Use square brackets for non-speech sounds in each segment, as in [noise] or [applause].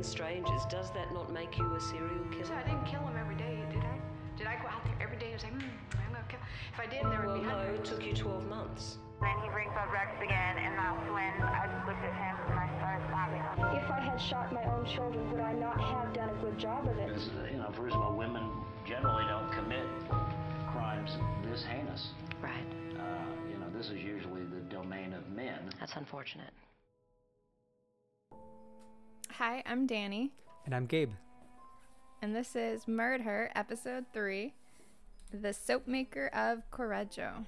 killing strangers, does that not make you a serial killer? So killer? I didn't kill him every day, did I? Did I go out there every day and say, hmm, I'm gonna kill? If I did, there would Well, be no, it hundreds. took you 12 months. Then he brings up Rex again, and that's when I just looked at him and I started stabbing him. If I had shot my own children, would I not have done a good job of it? Because, you know, first of all, women generally don't commit crimes this heinous. Right. Uh, you know, this is usually the domain of men. That's unfortunate. Hi, I'm Danny, And I'm Gabe. and this is Murder Her, Episode 3 The Soap Maker of Correggio.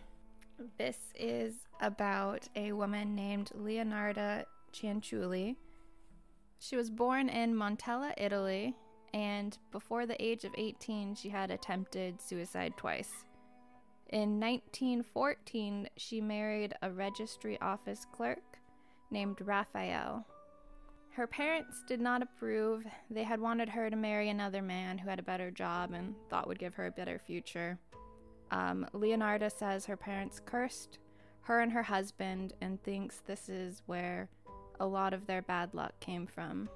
This is about a woman named Leonarda Cianciulli. She was born in Montella, Italy, and before the age of 18, she had attempted suicide twice. In 1914, she married a registry office clerk named Raphael. Her parents did not approve. They had wanted her to marry another man who had a better job and thought would give her a better future. Um, Leonarda says her parents cursed her and her husband and thinks this is where a lot of their bad luck came from.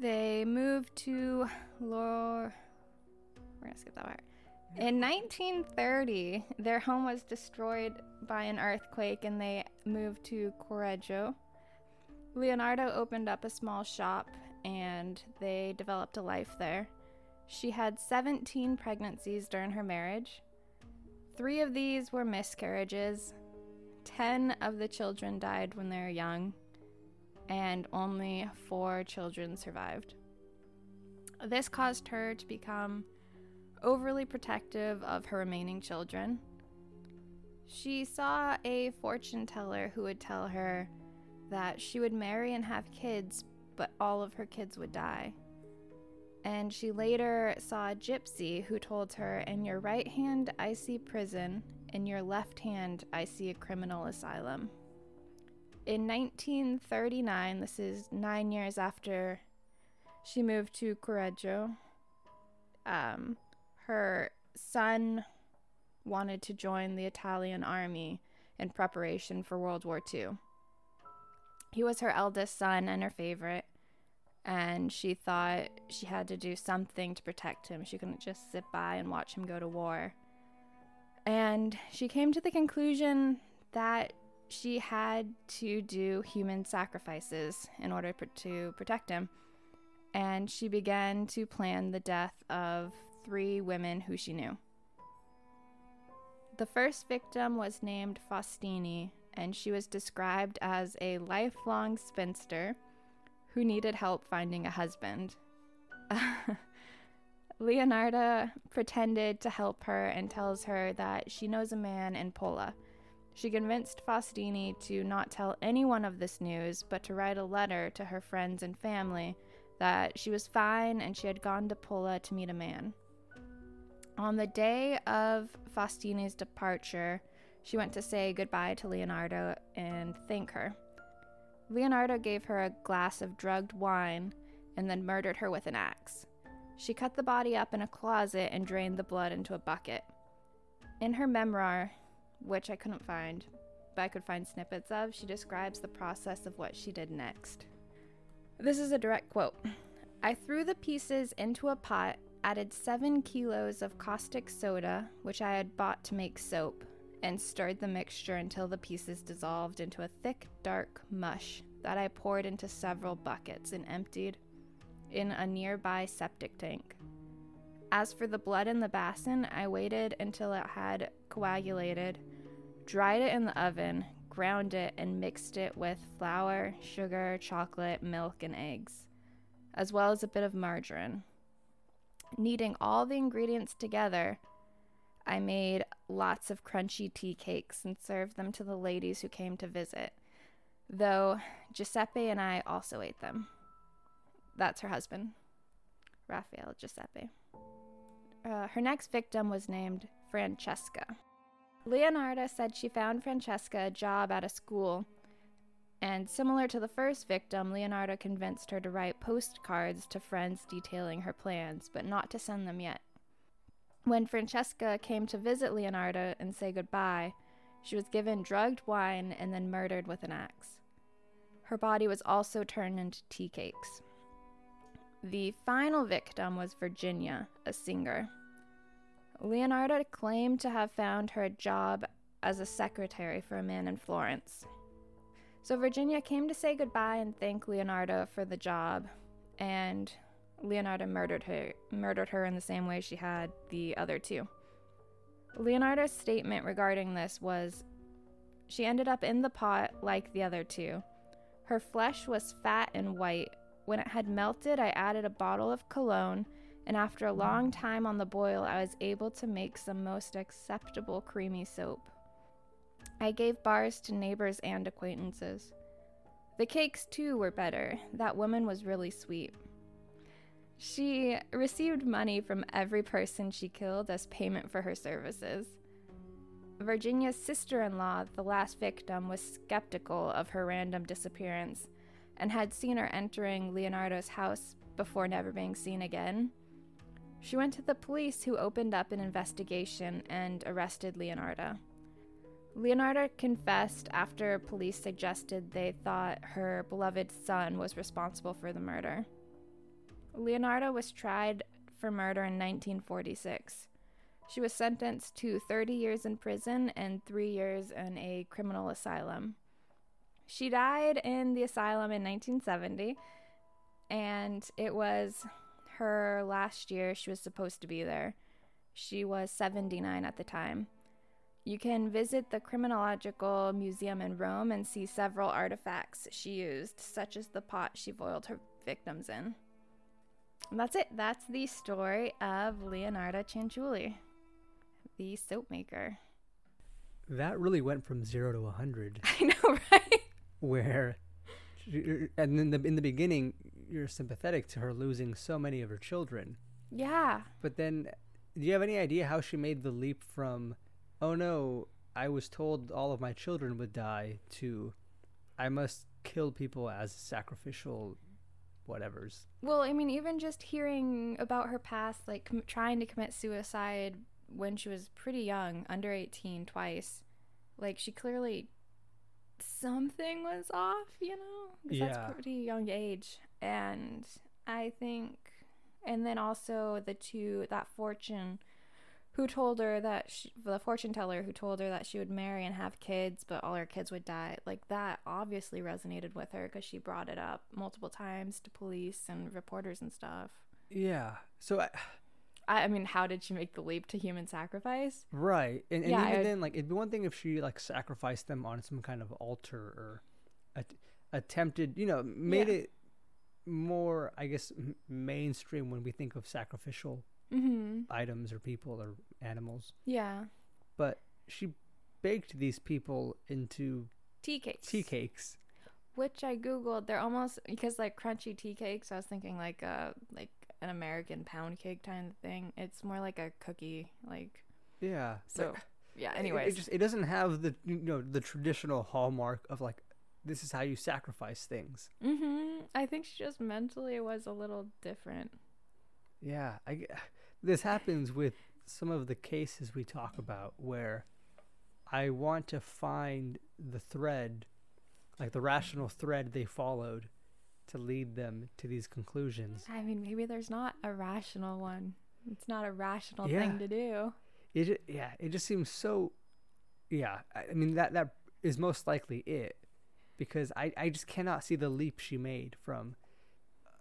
They moved to Lor. We're gonna skip that part. In 1930, their home was destroyed by an earthquake and they moved to Correggio. Leonardo opened up a small shop and they developed a life there. She had 17 pregnancies during her marriage. Three of these were miscarriages. 10 of the children died when they were young, and only four children survived. This caused her to become overly protective of her remaining children. She saw a fortune teller who would tell her that she would marry and have kids, but all of her kids would die. And she later saw a gypsy who told her, In your right hand, I see prison, in your left hand, I see a criminal asylum. In 1939, this is nine years after she moved to Correggio, um, her son wanted to join the Italian army in preparation for World War II. He was her eldest son and her favorite, and she thought she had to do something to protect him. She couldn't just sit by and watch him go to war. And she came to the conclusion that she had to do human sacrifices in order to protect him. And she began to plan the death of three women who she knew. The first victim was named Faustini, and she was described as a lifelong spinster who needed help finding a husband. [laughs] Leonarda pretended to help her and tells her that she knows a man in Pola. She convinced Faustini to not tell anyone of this news, but to write a letter to her friends and family that she was fine and she had gone to Pola to meet a man. On the day of Faustini's departure, she went to say goodbye to Leonardo and thank her. Leonardo gave her a glass of drugged wine and then murdered her with an axe. She cut the body up in a closet and drained the blood into a bucket. In her memoir, which I couldn't find, but I could find snippets of, she describes the process of what she did next. This is a direct quote I threw the pieces into a pot, added seven kilos of caustic soda, which I had bought to make soap, and stirred the mixture until the pieces dissolved into a thick, dark mush that I poured into several buckets and emptied in a nearby septic tank. As for the blood in the basin, I waited until it had coagulated, dried it in the oven, ground it, and mixed it with flour, sugar, chocolate, milk, and eggs, as well as a bit of margarine. Kneading all the ingredients together, I made lots of crunchy tea cakes and served them to the ladies who came to visit, though Giuseppe and I also ate them. That's her husband, Raphael Giuseppe. Uh, her next victim was named Francesca. Leonarda said she found Francesca a job at a school, and similar to the first victim, Leonarda convinced her to write postcards to friends detailing her plans, but not to send them yet. When Francesca came to visit Leonardo and say goodbye, she was given drugged wine and then murdered with an axe. Her body was also turned into tea cakes. The final victim was Virginia, a singer. Leonardo claimed to have found her a job as a secretary for a man in Florence. So Virginia came to say goodbye and thank Leonardo for the job, and Leonardo murdered her, murdered her in the same way she had the other two. Leonardo's statement regarding this was she ended up in the pot like the other two. Her flesh was fat and white. When it had melted, I added a bottle of cologne, and after a long time on the boil, I was able to make some most acceptable creamy soap. I gave bars to neighbors and acquaintances. The cakes, too, were better. That woman was really sweet. She received money from every person she killed as payment for her services. Virginia's sister in law, the last victim, was skeptical of her random disappearance and had seen her entering Leonardo's house before never being seen again. She went to the police, who opened up an investigation and arrested Leonardo. Leonardo confessed after police suggested they thought her beloved son was responsible for the murder. Leonardo was tried for murder in 1946. She was sentenced to 30 years in prison and three years in a criminal asylum. She died in the asylum in 1970, and it was her last year she was supposed to be there. She was 79 at the time. You can visit the Criminological Museum in Rome and see several artifacts she used, such as the pot she boiled her victims in. And that's it. That's the story of Leonardo Cianciulli, the soap maker. That really went from zero to a hundred. [laughs] I know, right? Where, and in the in the beginning, you're sympathetic to her losing so many of her children. Yeah. But then, do you have any idea how she made the leap from, oh no, I was told all of my children would die, to, I must kill people as sacrificial whatevers. Well, I mean, even just hearing about her past, like com- trying to commit suicide when she was pretty young, under 18, twice, like she clearly something was off, you know? 'Cause Yeah. That's pretty young age. And I think, and then also the two, that fortune who told her that she, the fortune teller who told her that she would marry and have kids, but all her kids would die. Like that obviously resonated with her because she brought it up multiple times to police and reporters and stuff. Yeah. So I, I, mean, how did she make the leap to human sacrifice? right, and, and Yeah, even then, like it'd be one thing if she like sacrificed them on some kind of altar or at, attempted, you know, made Yeah. it more, I guess, m- mainstream when we think of sacrificial Mm-hmm. items or people or animals. Yeah. But she baked these people into Tea cakes. tea cakes. Which I googled. They're almost because like crunchy tea cakes. I was thinking like a like an American pound cake kind of thing. It's more like a cookie. Like Yeah. so. [laughs] Yeah. it- Anyways. it, just it doesn't have the you know the traditional hallmark of like this is how you sacrifice things. mm-hmm. I think she just mentally was a little different. Yeah, I this happens with some of the cases we talk about where I want to find the thread, like the rational thread they followed to lead them to these conclusions. I mean, maybe there's not a rational one. It's not a rational Yeah. thing to do. It ju- yeah, it just seems so yeah, I, mean that that is most likely it because I I just cannot see the leap she made from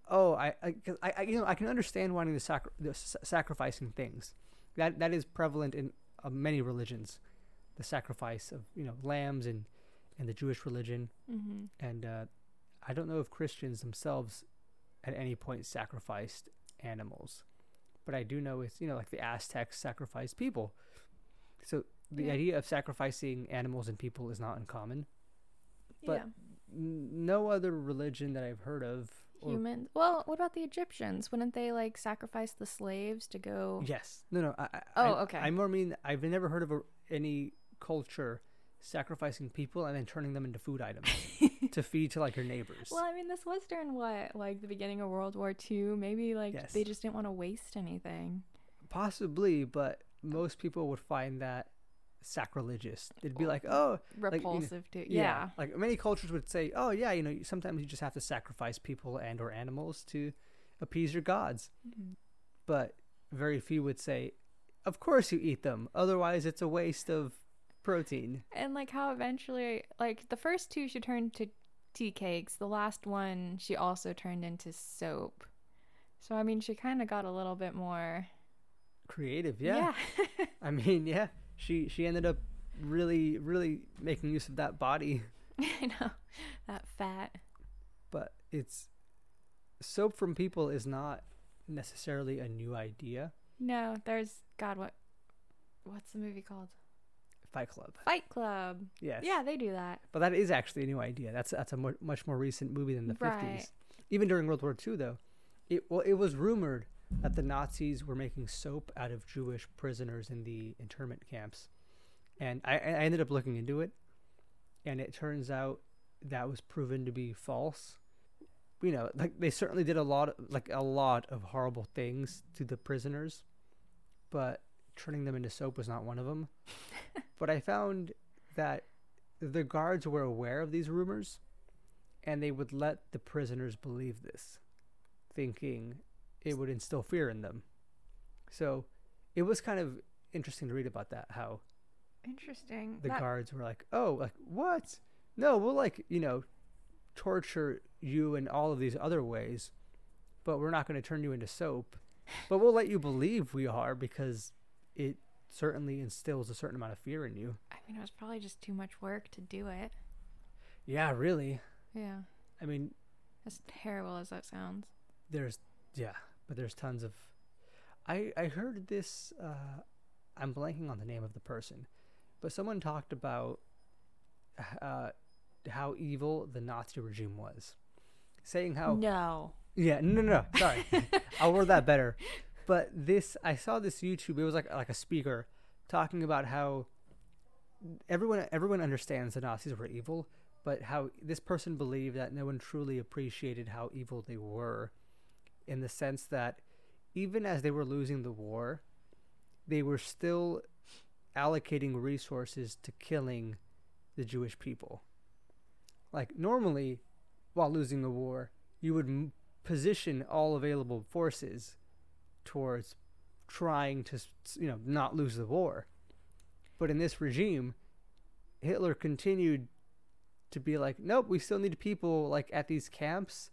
oh I I, I, you know I can understand wanting to sacri- the s- sacrificing things that that is prevalent in uh, many religions the sacrifice of you know lambs and and the Jewish religion Mm-hmm. and uh, I don't know if Christians themselves at any point sacrificed animals, but I do know it's you know like the Aztecs sacrificed people. So the Yeah. idea of sacrificing animals and people is not uncommon. But yeah. N- no other religion that I've heard of. Humans. Well, what about the Egyptians? Wouldn't they like sacrifice the slaves to go? Yes. No. No. I, I, Oh, I- okay. I more mean I've never heard of a, any culture sacrificing people and then turning them into food items [laughs] to feed to like your neighbors. Well, I mean, this was during what, like the beginning of World War II. Maybe like Yes. they just didn't want to waste anything. Possibly, but most people would find that sacrilegious. They'd be like, "Oh, repulsive like, you know- to yeah. Like many cultures would say, "Oh, yeah, you know, sometimes you just have to sacrifice people and or animals to appease your gods. Mm-hmm. But very few would say, "Of course you eat them. Otherwise, it's a waste of protein." And like how eventually, like the first two, she turned to tea cakes. The last one, she also turned into soap. So I mean, she kind of got a little bit more. Creative, yeah. Yeah. I mean, yeah. She she ended up really really making use of that body, [laughs] I know that fat. but it's soap from people is not necessarily a new idea. No, there's God. What? What's the movie called? Fight Club. Fight Club. Yes. Yeah, they do that. But that is actually a new idea. That's that's a mu- much more recent movie than the Right. 50s. Even during World War II, though, it well, it was rumored that the Nazis were making soap out of Jewish prisoners in the internment camps, and I, I ended up looking into it, and it turns out that was proven to be false. You know, like they certainly did a lot, of, like a lot of horrible things to the prisoners, but turning them into soap was not one of them. [laughs] but I found that the guards were aware of these rumors and they would let the prisoners believe this, thinking it would instill fear in them. So it was kind of interesting to read about that, how Interesting. the That- guards were like, oh, like, what? No, we'll, like, you know, torture you in all of these other ways, but we're not going to turn you into soap. But we'll let you believe we are because it certainly instills a certain amount of fear in you. I mean, it was probably just too much work to do it. Yeah, really. Yeah. I mean, As terrible as that sounds. there's yeah but there's tons of i i heard this uh i'm blanking on the name of the person but someone talked about uh how evil the nazi regime was. Saying how No. yeah no no no sorry. [laughs] I'll word that better. But this i saw this youtube it was like like a speaker talking about how everyone everyone understands the nazis were evil but how this person believed that no one truly appreciated how evil they were in the sense that even as they were losing the war they were still allocating resources to killing the jewish people. Like normally while losing the war you would m- position all available forces towards trying to you know not lose the war. But in this regime hitler continued to be like nope we still need people like at these camps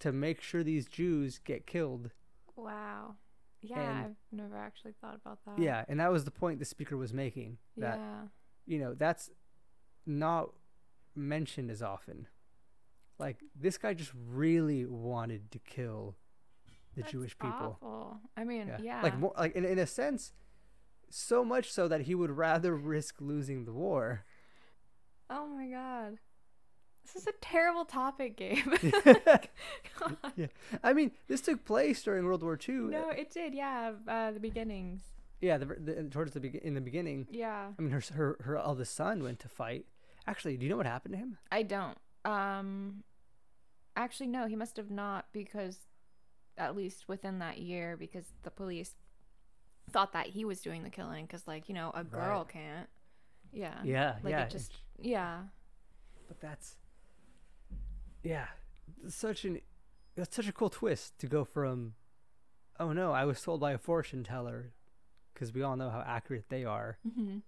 to make sure these jews get killed Wow. Yeah, And- I've never actually thought about that. yeah and that was the point the speaker was making that Yeah. you know that's not mentioned as often like this guy just really wanted to kill the That's jewish people Awful. I mean, yeah. like more like in, in a sense so much so that he would rather risk losing the war oh my god. This is a terrible topic, Gabe. [laughs] [laughs] Yeah i mean this took place during world war ii No, it did. Yeah, uh, the beginnings. yeah the, the towards the begin in the beginning Yeah. i mean her her her eldest son went to fight actually do you know what happened to him I don't. Um actually no, he must have not because at least within that year because the police thought that he was doing the killing cuz like, you know, a girl Right. can't. Yeah. yeah Like yeah it just yeah. but that's yeah such an that's such a cool twist to go from oh no i was told by a fortune teller because we all know how accurate they are hmm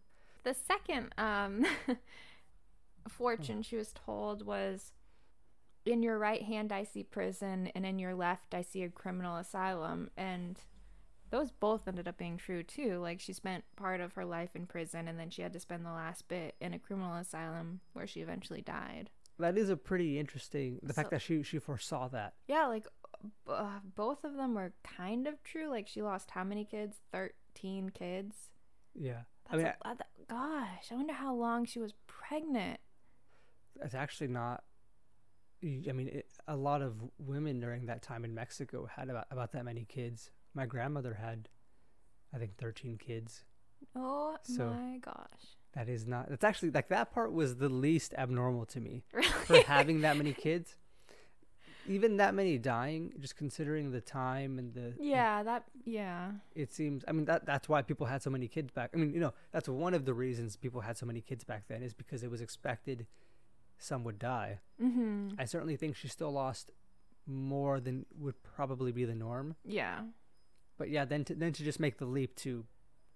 The second um, [laughs] fortune she was told was In your right hand, I see prison, and in your left, I see a criminal asylum. And those both ended up being true too. Like she spent part of her life in prison, and then she had to spend the last bit in a criminal asylum where she eventually died. That is a pretty interesting the fact that she she foresaw that Yeah, like uh, both of them were kind of true. Like she lost how many kids? 13 kids. yeah That's i mean a, lot- gosh, I wonder how long she was pregnant. it's actually not I mean it, a lot of women during that time in mexico had about, about that many kids my grandmother had i think 13 kids Oh So- my gosh. That is not that's actually like that part was the least abnormal to me [laughs] for having that many kids even that many dying just considering the time and the yeah, that yeah. it seems i mean that that's why people had so many kids back i mean you know that's one of the reasons people had so many kids back then is because it was expected some would die Mhm. i certainly think she still lost more than would probably be the norm. Yeah. But yeah, then to then to just make the leap to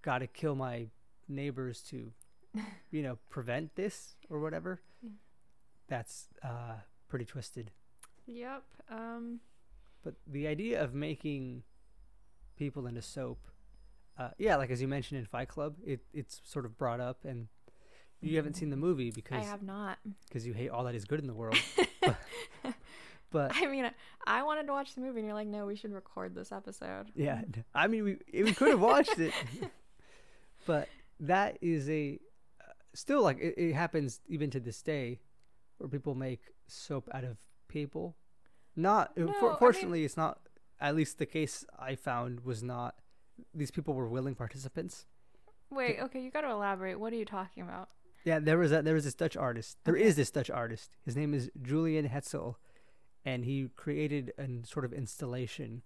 gotta kill my neighbors to you know, prevent this or whatever. Mm. That's uh pretty twisted. Yep. Um. But the idea of making people into soap, uh, yeah, like as you mentioned in Fight Club, it it's sort of brought up, and you haven't seen the movie because I have not. because you hate all that is good in the world. but, [laughs] [laughs] but I mean, I wanted to watch the movie, and you're like, no, we should record this episode. yeah, I mean we we could have watched it, [laughs] but that is a still like it, it happens even to this day, where people make soap out of people. Not uh, No, I mean- fortunately, it's not. At least the case I found was not. These people were willing participants. Wait. Okay, you got to elaborate. What are you talking about? Yeah, there was a, there was this Dutch artist. There is Okay. this Dutch artist. His name is Julian Hetzel, and he created a sort of installation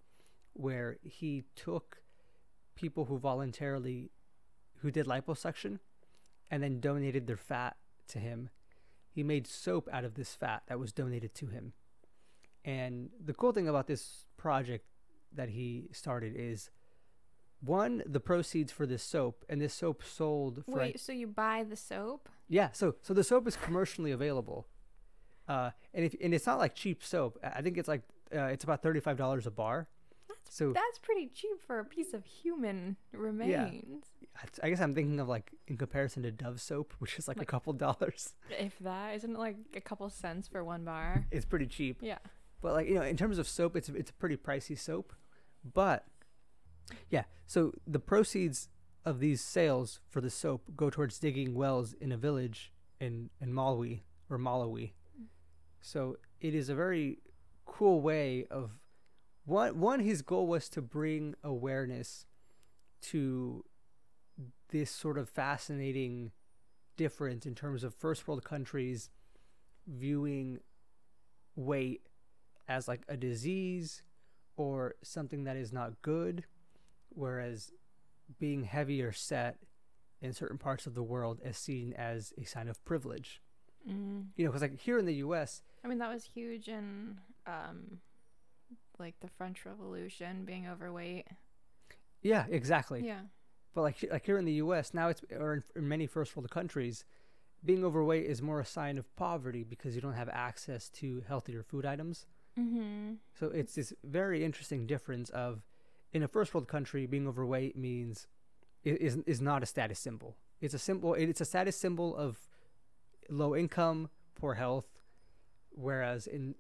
where he took people who voluntarily who did liposuction and then donated their fat to him. He made soap out of this fat that was donated to him. And the cool thing about this project that he started is one, the proceeds for this soap, and this soap sold for Wait. So you buy the soap? yeah, so so the soap is commercially available, uh, and if and it's not like cheap soap. I I think it's like uh, it's about thirty five dollars a bar. So That's pretty cheap for a piece of human remains. Yeah. I guess I'm thinking of like in comparison to Dove soap, [laughs] which is like, a couple dollars. If that isn't like a couple cents for one bar. It's pretty cheap. Yeah. But like you know, in terms of soap, it's it's a pretty pricey soap. But yeah, so the proceeds of these sales for the soap go towards digging wells in a village in in Malawi or Malawi. Mm. So it is a very cool way of one one his goal was to bring awareness to this sort of fascinating difference in terms of first world countries viewing weight as like a disease or something that is not good, whereas being heavier set in certain parts of the world is seen as a sign of privilege. Mm. You know, because like here in the U.S., I mean, that was huge in um, like the French Revolution, being overweight. yeah, exactly. Yeah. But like like here in the U.S. now, it's or in, in many first world countries, being overweight is more a sign of poverty because you don't have access to healthier food items. Mm-hmm. So it's this very interesting difference of in a first world country being overweight means is is not a status symbol. It's a symbol it's a status symbol of low income, poor health, whereas in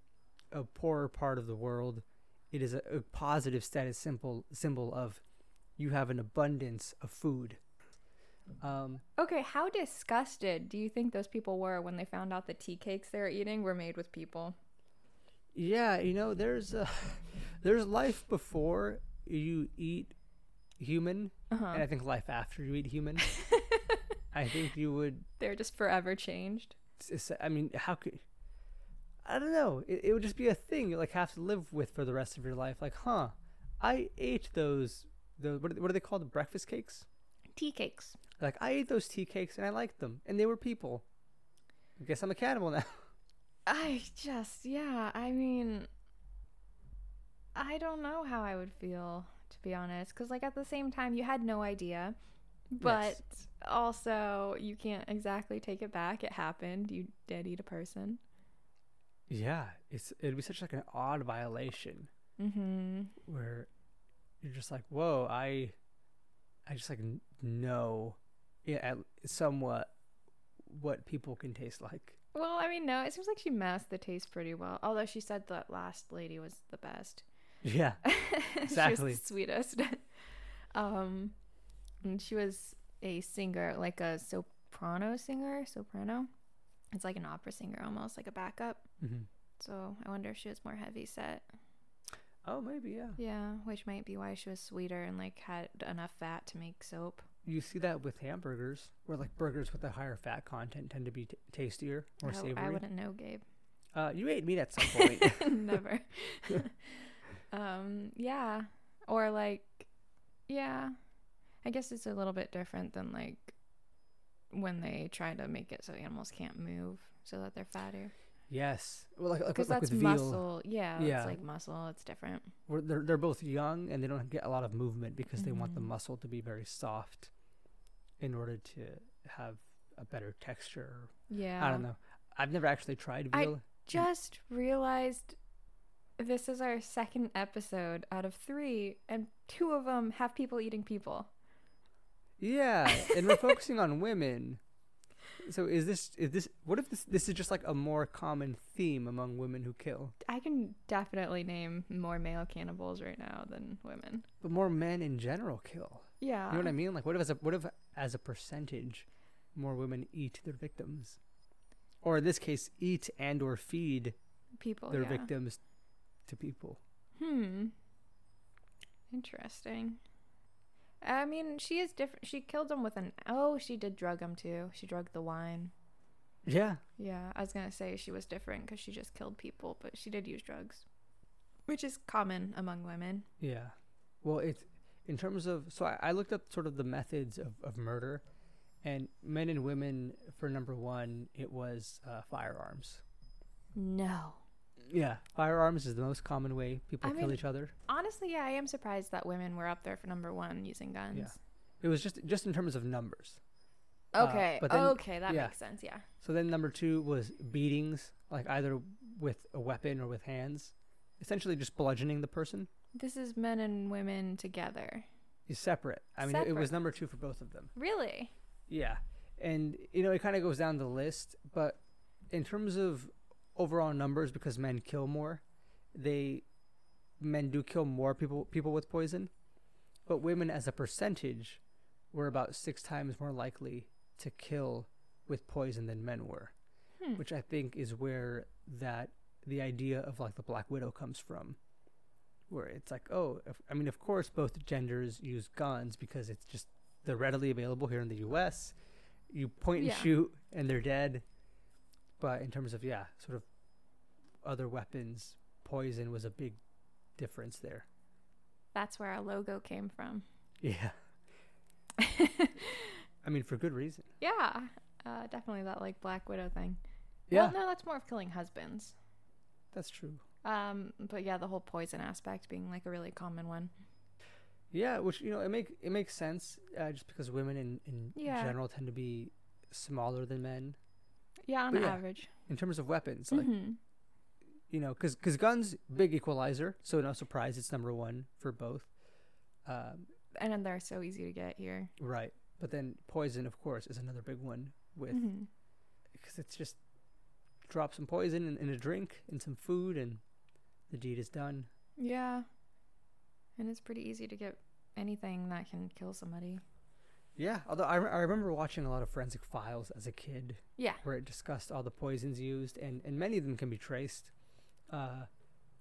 a poorer part of the world it is a, a positive status symbol symbol of you have an abundance of food. Um, Okay, how disgusted do you think those people were when they found out the tea cakes they were eating were made with people? Yeah, you know, there's uh, [laughs] there's life before you eat human, Uh-huh. and I think life after you eat human. [laughs] I think you would. They're just forever changed. I mean, how could? I don't know. It, it would just be a thing you like have to live with for the rest of your life. Like, huh? I ate those. The what, are- what are they called? The breakfast cakes. Tea cakes. Like I ate those tea cakes and I liked them, and they were people. I guess I'm a cannibal now. [laughs] I just, yeah, I mean, I don't know how I would feel, to be honest. Because, like, at the same time, you had no idea. But also, you can't exactly take it back. It happened. You did eat a person. Yeah, it's it'd be such like an odd violation. Mm-hmm. where you're just like, whoa, I, I just like know, yeah, at somewhat what people can taste like. Well, I mean, no, it seems like she masked the taste pretty well. Although she said that last lady was the best. Yeah, Exactly. [laughs] she was the sweetest. [laughs] um, and she was a singer, like a soprano singer. Soprano. It's like an opera singer, almost like a backup. hmm So I wonder if she was more heavy set. Oh, maybe yeah. Yeah, which might be why she was sweeter and like had enough fat to make soap. You see that with hamburgers, where like burgers with a higher fat content tend to be t- tastier, more I, savory. I wouldn't know, Gabe. Uh, you ate meat at some [laughs] point. Never. [laughs] um, yeah. Or like, yeah. I guess it's a little bit different than like when they try to make it so animals can't move so that they're fatter. Yes. Well, like, like, Because like that's with veal, muscle. Yeah, Yeah. it's like muscle. It's different. where they're they're both young and they don't get a lot of movement because they want the Mhm. muscle to be very soft, in order to have a better texture. Yeah. I don't know. I've never actually tried I- veal. Just realized this is our second episode out of three, and two of them have people eating people. Yeah, and we're focusing on women. So is this is this what if this this is just like a more common theme among women who kill, I can definitely name more male cannibals right now than women. but more men in general kill. Yeah. You know what I mean? Like what if as a what if as a percentage, more women eat their victims, or in this case, eat and or feed People. their yeah. victims to people. Hmm. Interesting. I mean, she is different. She killed him with an. Oh, she did drug him too. She drugged the wine. Yeah, Yeah, I was gonna say she was different because she just killed people, but she did use drugs, which is common among women. yeah. Well, it's in terms of so I, I looked up sort of the methods of, of murder, and men and women for number one it was uh, firearms. No. Yeah, firearms is the most common way people I kill mean- each other. Honestly, yeah, I am surprised that women were up there for number one using guns. Yeah. It was just just in terms of numbers. Uh, Okay. but then- okay, that yeah. makes sense. Yeah. So then number two was beatings, like either with a weapon or with hands, essentially just bludgeoning the person. This is men and women together. Is separate. I mean, it was number two for both of them. Really? Yeah, and you know it kind of goes down the list, but in terms of overall numbers, because men kill more, they men do kill more people people with poison, but women as a percentage were about six times more likely to kill with poison than men were, Hmm. which I think is where that the idea of like the Black Widow comes from. Where it's like, oh, if, I mean, of course, both genders use guns because it's just they're readily available here in the U.S. You point and Yeah. shoot, and they're dead. But in terms of yeah, sort of other weapons, poison was a big difference there. That's where our logo came from. Yeah, [laughs] I mean for good reason. Yeah. Uh, definitely that like Black Widow thing. Yeah, Well, no, that's more of killing husbands. that's true. Um, but yeah, the whole poison aspect being like a really common one. Yeah, which you know it make it makes sense uh, just because women in in Yeah. general tend to be smaller than men Yeah, on yeah, average. in terms of weapons. Like hmm you know, because because guns big equalizer, so no surprise it's number one for both. Um, And then they're so easy to get here. right, but then poison, of course, is another big one with because it's just drop some poison in, in a drink and some food and the deed is done. Yeah. And it's pretty easy to get anything that can kill somebody. Yeah, although I, I remember watching a lot of forensic files as a kid Yeah. where it discussed all the poisons used, and, and many of them can be traced. Uh,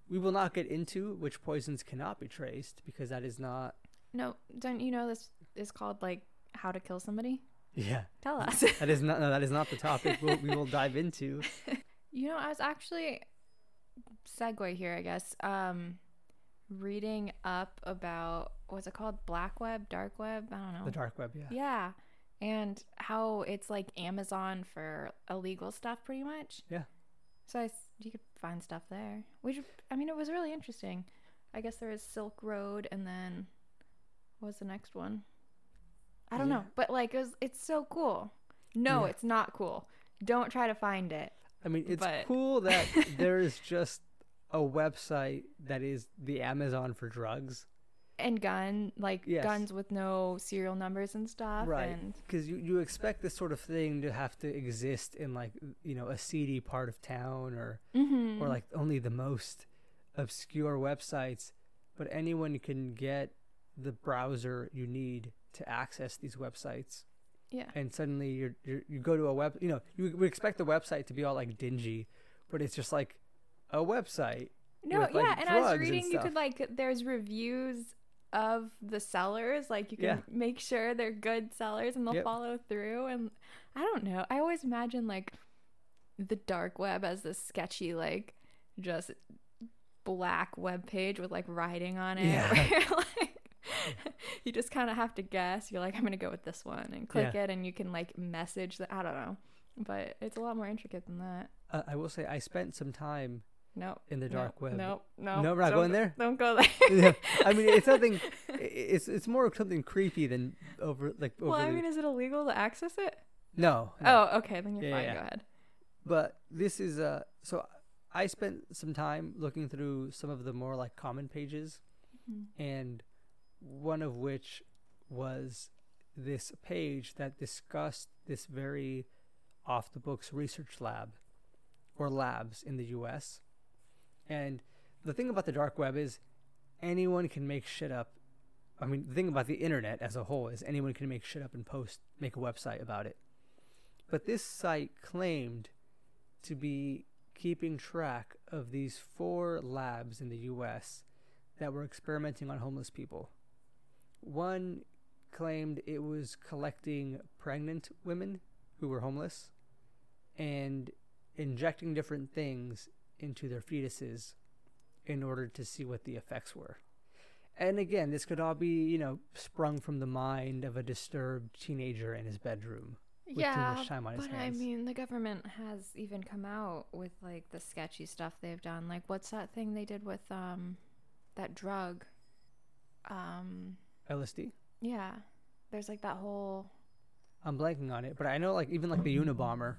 we will not get into which poisons cannot be traced because that is not. No, don't you know this is called like how to kill somebody? Yeah, Tell us. [laughs] that is not. No, that is not the topic we'll, we will dive into. [laughs] You know, I was actually segue here, I guess. Um, reading up about what's it called, black web, dark web. I don't know. The dark web, yeah. Yeah, and how it's like Amazon for illegal stuff, pretty much. Yeah. So I, you could find stuff there, which I mean, it was really interesting. I guess there is Silk Road, and then what was the next one? I don't Yeah. know, but like it was, it's so cool. No, Yeah. it's not cool. Don't try to find it. I mean, it's But- cool that [laughs] there is just a website that is the Amazon for drugs. and gun like Yes. guns with no serial numbers and stuff right and because you, you expect this sort of thing to have to exist in like you know a seedy part of town or Mhm. or like only the most obscure websites but anyone can get the browser you need to access these websites yeah and suddenly you're, you're you go to a web you know you would expect the website to be all like dingy but it's just like a website no with, like, yeah and i was reading you could like there's reviews of the sellers like you can Yeah. [laughs] make sure they're good sellers and they'll Yep. follow through and i don't know i always imagine like the dark web as this sketchy like just black web page with like writing on it [laughs] Yeah. where, like you just kind of have to guess you're like i'm gonna go with this one and click Yeah. it and you can like message the i don't know but it's a lot more intricate than that Uh, I will say I spent some time. Nope. In the nope, dark web. Nope. Nope. No, we're not don't going go- there? [laughs] Don't go [laughs] there. Yeah, I mean, it's something. [laughs] It's it's more of something creepy than over like over. well, I mean, is it illegal to access it? no, no. Oh, okay. Then you're Yeah, fine. yeah. Go ahead. But this is uh so I spent some time looking through some of the more like common pages and one of which was this page that discussed this very off the books research lab or labs in the US. And the thing about the dark web is anyone can make shit up. I mean, the thing about the internet as a whole is anyone can make shit up and post, make a website about it. But this site claimed to be keeping track of these four labs in the US that were experimenting on homeless people. One claimed it was collecting pregnant women who were homeless and injecting different things into their fetuses in order to see what the effects were. And again, this could all be, you know, sprung from the mind of a disturbed teenager in his bedroom. with too yeah, much time on his but hands. I mean, the government has even come out with like the sketchy stuff they've done. Like, what's that thing they did with um, that drug? Um, LSD? yeah, there's like that whole. I'm blanking on it, but I know like even like the Unabomber,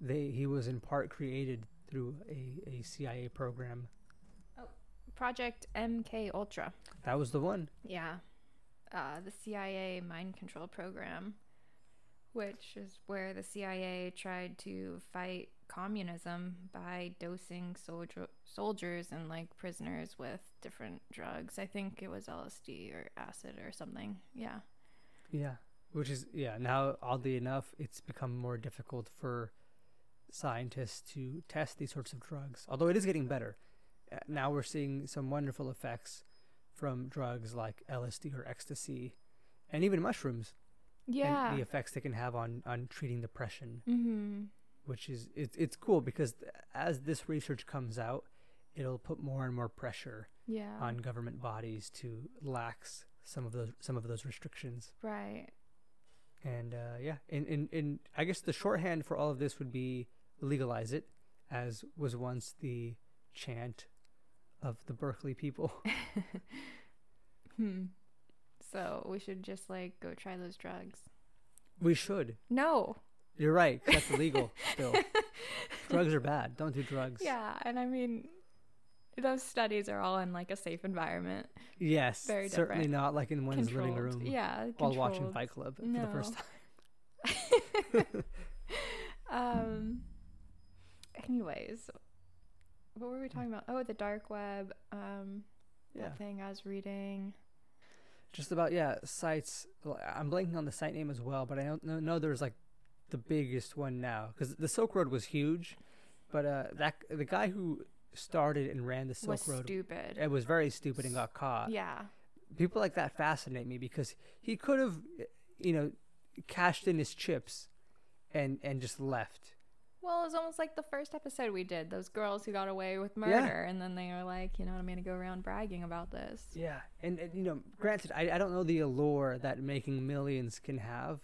they he was in part created through a, a CIA program. Oh, Project MK Ultra. That was the one. Yeah. Uh, the CIA mind control program, which is where the CIA tried to fight communism by dosing soldier- soldiers and like prisoners with different drugs. I think it was LSD or acid or something. Yeah. Yeah. Which is yeah, now oddly enough, it's become more difficult for scientists to test these sorts of drugs. Although it is getting better. Uh, Now we're seeing some wonderful effects from drugs like LSD or ecstasy and even mushrooms Yeah. and the effects they can have on on treating depression. mm-hmm. which is it's it's cool because th- as this research comes out, it'll put more and more pressure Yeah. on government bodies to lax some of those some of those restrictions. right. And uh, yeah, in, in in I guess the shorthand for all of this would be legalize it, as was once the chant of the Berkeley people. [laughs] Hmm. So we should just like go try those drugs. we should. No. You're right. That's illegal [laughs] still. drugs are bad. Don't do drugs. Yeah, and I mean, those studies are all in like a safe environment. Yes. Very certainly different. not like in one's living room Yeah. while watching. Fight Club for the first No. time. [laughs] um. Anyways, what were we talking about? Oh, the dark web. Um, Yeah. that thing I was reading. just about yeah sites I'm blanking on the site name as well but i don't know, know there's like the biggest one now because the silk road was huge but uh that the guy who started and ran the silk was road stupid. it was very stupid and got caught yeah. people like that fascinate me because he could have you know cashed in his chips and and just left Well, it was almost like the first episode we did. Those girls who got away with murder, and then they were like, you know, what I'm gonna go around bragging about this. Yeah, and, and you know, granted, I, I don't know the allure that making millions can have,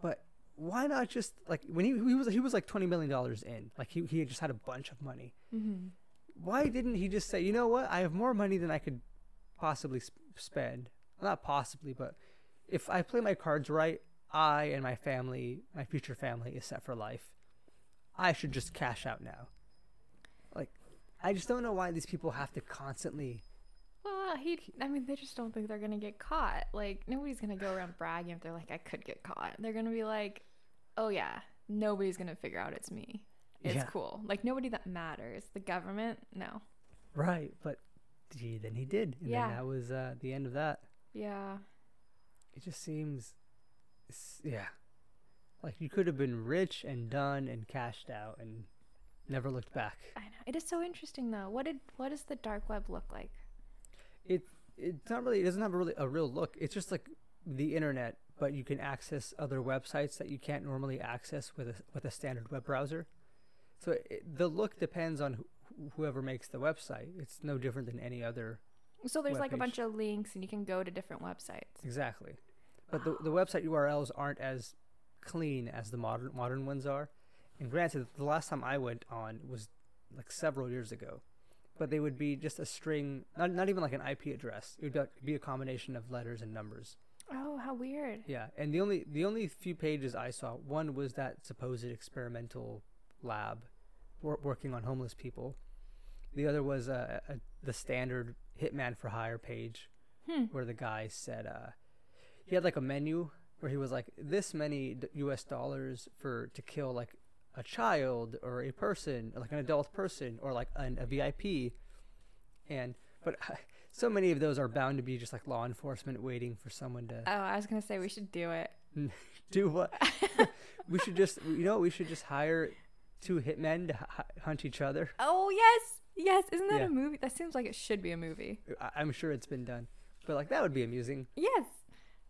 but why not just like when he he was he was like twenty million dollars in, like he he just had a bunch of money. Mm-hmm. Why didn't he just say, you know what, I have more money than I could possibly sp- spend? Not possibly, but if I play my cards right, I and my family, my future family, is set for life. I should just cash out now. Like, I just don't know why these people have to constantly Well, he. I mean, they just don't think they're gonna get caught. Like nobody's gonna go around bragging if they're like, I could get caught. They're gonna be like, oh yeah, nobody's gonna figure out it's me. It's Yeah. cool. Like nobody that matters. The government, no. Right, but gee, then he did, and Yeah. then that was uh, the end of that. Yeah. It just seems, yeah, like you could have been rich and done and cashed out and never looked back. I know. It is so interesting though. What did what does the dark web look like? It it's not really it doesn't have a really a real look. It's just like the internet, but you can access other websites that you can't normally access with a with a standard web browser. So it, the look depends on wh- whoever makes the website. It's no different than any other So there's like a bunch of links and you can go to different websites. Exactly. But the, the website URLs aren't as clean as the modern modern ones are. And granted, the last time I went on was like several years ago, but they would be just a string, not not even like an IP address. It would be, a combination of letters and numbers. Oh, how weird. Yeah, and the only the only few pages I saw, one was that supposed experimental lab wor- working on homeless people. The other was uh, a, the standard Hitman for Hire page, Hmm. where the guy said uh, he had like a menu where he was like this many U.S. dollars for to kill like a child or a person, or like an adult person, or like an, a VIP, and but [laughs] so many of those are bound to be just like law enforcement waiting for someone to Oh, I was gonna say we should do it. [laughs] do what? [laughs] we should just, you know, we should just hire two hitmen to hu- hunt each other. Oh yes, yes. Isn't that Yeah. a movie? That seems like it should be a movie. I- I'm sure it's been done, but like that would be amusing. Yes.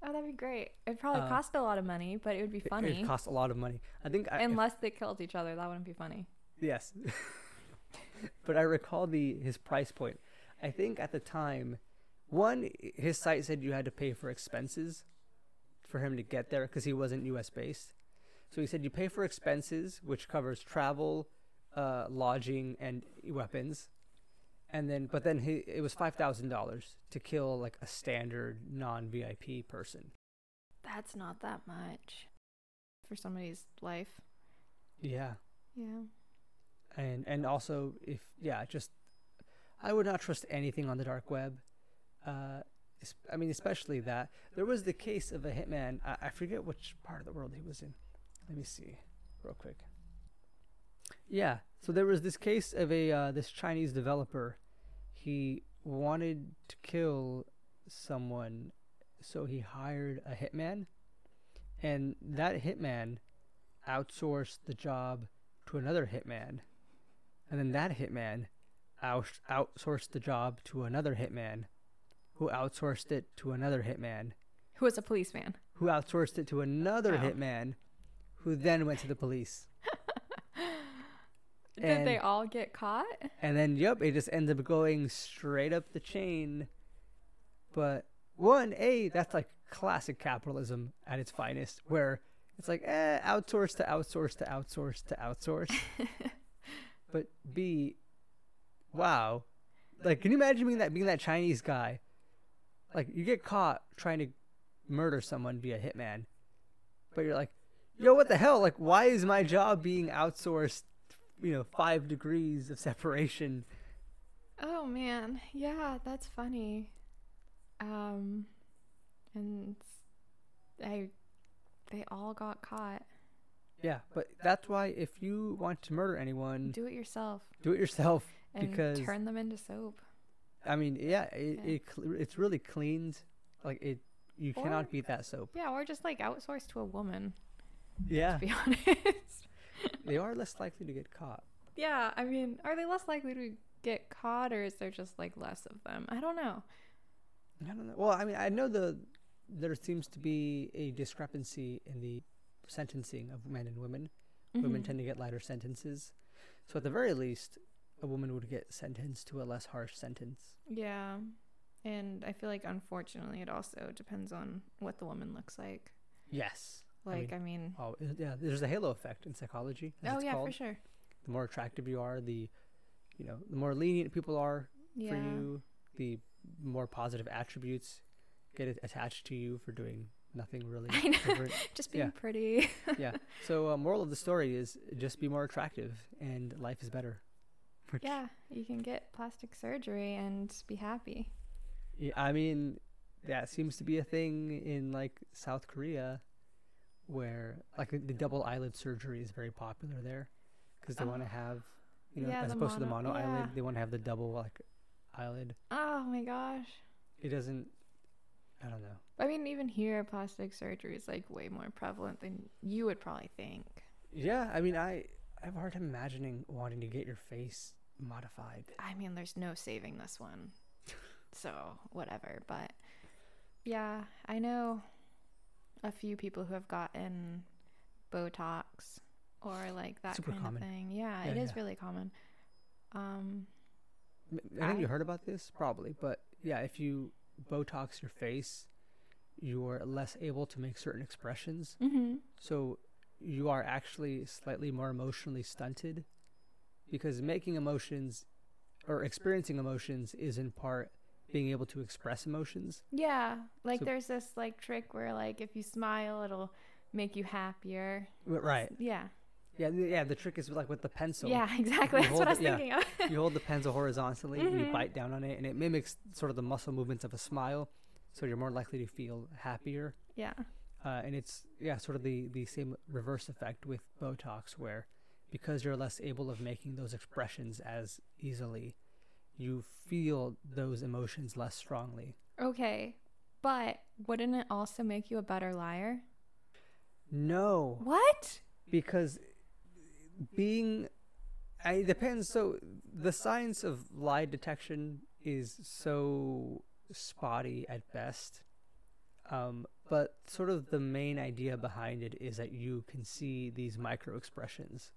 Oh, that'd be great. It'd probably Uh, cost a lot of money, but it would be funny. It costs a lot of money. I think. I, if- Unless they killed each other, that wouldn't be funny. yes, [laughs] but I recall the his price point. I think at the time, one his site said you had to pay for expenses for him to get there because he wasn't U.S. based. So he said you pay for expenses, which covers travel, uh, lodging, and weapons. And then, but then he, it was five thousand dollars to kill like a standard non VIP person. That's not that much for somebody's life. Yeah, Yeah. and and also if yeah, just I would not trust anything on the dark web. Uh, I mean, especially that there was the case of a hitman. I, I forget which part of the world he was in. Let me see, real quick. Yeah, so there was this case of a uh, this Chinese developer. He wanted to kill someone, so he hired a hitman, and that hitman outsourced the job to another hitman, and then that hitman out- outsourced the job to another hitman, who outsourced it to another hitman, Who was a policeman? who outsourced it to another Oh. hitman, who then went to the police. [laughs] Did they all get caught? And then, yep, it just ends up going straight up the chain. But one, A, that's like classic capitalism at its finest, where it's like, eh, outsource to outsource to outsource to outsource. [laughs] but B, wow. Like, can you imagine being that being that Chinese guy? Like, you get caught trying to murder someone via hitman, but you're like, yo, what the hell? Like, why is my job being outsourced? You know, five degrees of separation. Oh man, yeah, that's funny. Um, and I, they all got caught. Yeah, but that's why if you want to murder anyone, Do it yourself do it yourself. and Because- turn them into soap. I mean, yeah, it, Yeah. it it's really cleaned. Like it, you Or- cannot beat that soap. Yeah, or just like outsource to a woman. Yeah, To be [laughs] honest. They are less likely to get caught. yeah, I mean, are they less likely to get caught, or is there just like less of them? I don't know. I don't know. Well, I mean, I know the there seems to be a discrepancy in the sentencing of men and women. Women Mhm. tend to get lighter sentences, so at the very least, a woman would get sentenced to a less harsh sentence. Yeah. And I feel like unfortunately it also depends on what the woman looks like. Yes. Like I mean, Oh, yeah. There's a halo effect in psychology. oh yeah, called. for sure. the more attractive you are, the you know, the more lenient people are Yeah. for you, the more positive attributes get attached to you for doing nothing really [laughs] I know. [laughs] Just being Yeah. pretty. [laughs] yeah. So, uh, moral of the story is just be more attractive, and life is better. Yeah, you can get plastic surgery and be happy. yeah, I mean, that seems to be a thing in like South Korea, where like the double eyelid surgery is very popular there, because they ah. want to have, you know, Yeah, as opposed to the mono- mono yeah. eyelid, they want to have the double like eyelid. Oh my gosh. It doesn't. I don't know. I mean, even here, plastic surgery is like way more prevalent than you would probably think. Yeah, I mean, I I have a hard time imagining wanting to get your face modified. I mean, there's no saving this one. so, whatever. But yeah, I know a few people who have gotten Botox or like that Super kind common. of thing. Yeah, it Yeah, is yeah. really common. Um, I think I- you heard about this probably, but yeah, if you Botox your face, you're less able to make certain expressions. mhm. So you are actually slightly more emotionally stunted because making emotions or experiencing emotions is in part being able to express emotions. Yeah, like So- there's this like trick where like if you smile, it'll make you happier. Right. Yeah. Yeah, yeah, the trick is like with the pencil. Yeah, exactly. You That's what I was it- thinking of. you hold the pencil horizontally and you Mhm. bite down on it and it mimics sort of the muscle movements of a smile so you're more likely to feel happier yeah. uh, and it's yeah sort of the the same reverse effect with botox where because you're less able of making those expressions as easily you feel those emotions less strongly Okay. But wouldn't it also make you a better liar? no What? because being I, it depends so the science of lie detection is so spotty at best um, but sort of the main idea behind it is that you can see these micro expressions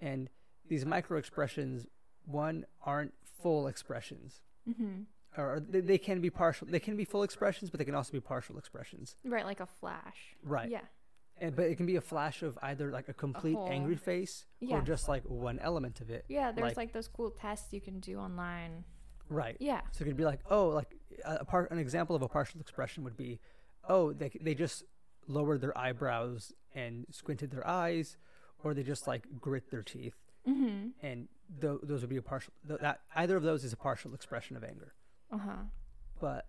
and these micro expressions one aren't full expressions Mm-hmm. or they, they can be partial they can be full expressions but they can also be partial expressions Right, like a flash. right Yeah. and but it can be a flash of either like a complete whole- angry face Yeah. or just like one element of it. Yeah, there's Like- like, those cool tests you can do online. Right. Yeah. So it could be like, oh, like a, a part. An example of a partial expression would be, oh, they they just lowered their eyebrows and squinted their eyes, or they just like grit their teeth, Mm-hmm. and th- those would be a partial. Th- that either of those is a partial expression of anger. Uh-huh. But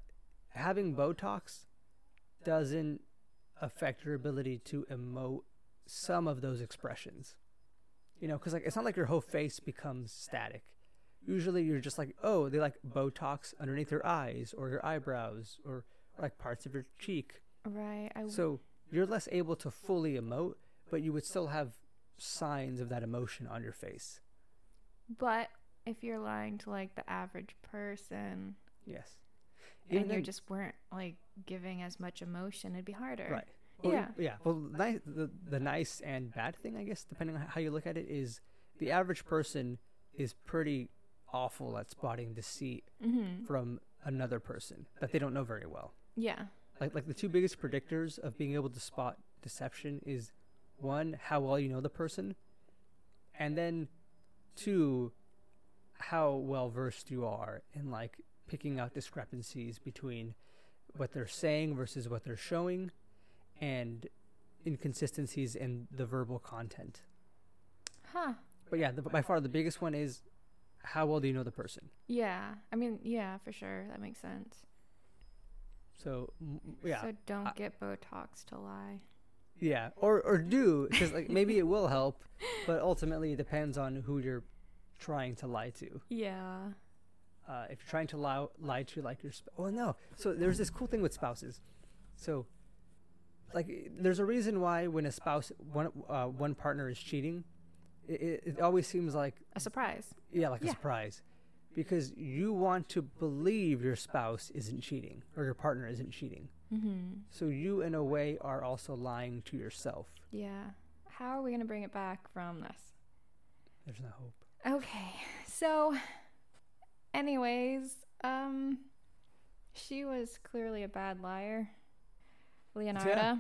having Botox doesn't affect your ability to emote some of those expressions. You know, because like it's not like your whole face becomes static. Usually, you're just like, oh, they like Botox underneath your eyes or your eyebrows or like parts of your cheek. Right. I So you're less able to fully emote, but you would still have signs of that emotion on your face. But if you're lying to like the average person Yes. and Even you just weren't like giving as much emotion, it'd be harder. Right. Well, Yeah. Yeah. Well, nice, the the nice and bad thing, I guess, depending on how you look at it, is the average person is pretty awful at spotting deceit Mm-hmm. from another person that they don't know very well. Yeah. Like like the two biggest predictors of being able to spot deception is one, how well you know the person, and then two, how well versed you are in like picking out discrepancies between what they're saying versus what they're showing and inconsistencies in the verbal content. Huh. But yeah, the, by far the biggest one is how well do you know the person? Yeah. I mean, yeah, for sure. That makes sense. So m- yeah, So don't I- get Botox to lie. Yeah, or or do because like maybe it will help, but ultimately it depends on who you're trying to lie to. Yeah. uh, if you're trying to lie, lie to like your sp- oh no so there's this cool thing with spouses so like there's a reason why when a spouse one uh, one partner is cheating it, it, it always seems like A surprise. yeah like a surprise because you want to believe your spouse isn't cheating or your partner isn't cheating Mm-hmm. so you in a way are also lying to yourself Yeah. How are we going to bring it back from this? there's no hope Okay. So anyways, um she was clearly a bad liar. Leonarda. yeah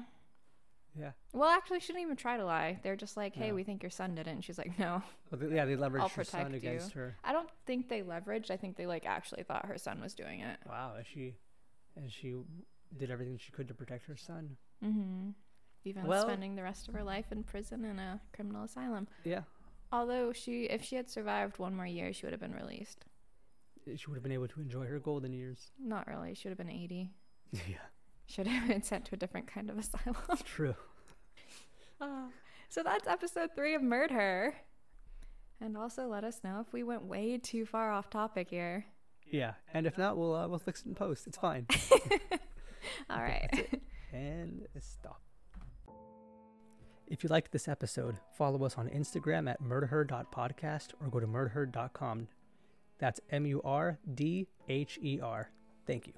Well, actually, she didn't even try to lie. They're just like, "Hey, we think your son did it." And she's like, "No." well, yeah they leveraged I'll her son you. against her I don't think they leveraged. I think they like actually thought her son was doing it. wow and she and she did everything she could to protect her son Mm-hmm. Even Well- spending the rest of her life in prison in a criminal asylum. yeah Although she, if she had survived one more year, she would have been released. she would have been able to enjoy her golden years. Not really. She would have been 80. [laughs] yeah, Should have [laughs] been sent to a different kind of [laughs] asylum. true. Uh, so that's episode three of Murder. And also let us know if we went way too far off topic here. Yeah, and if not, we'll uh, we'll fix it in post. It's fine. [laughs] All right. and stop. If you liked this episode, follow us on Instagram at murdher.podcast or go to murdher.com. That's M U R D H E R. Thank you.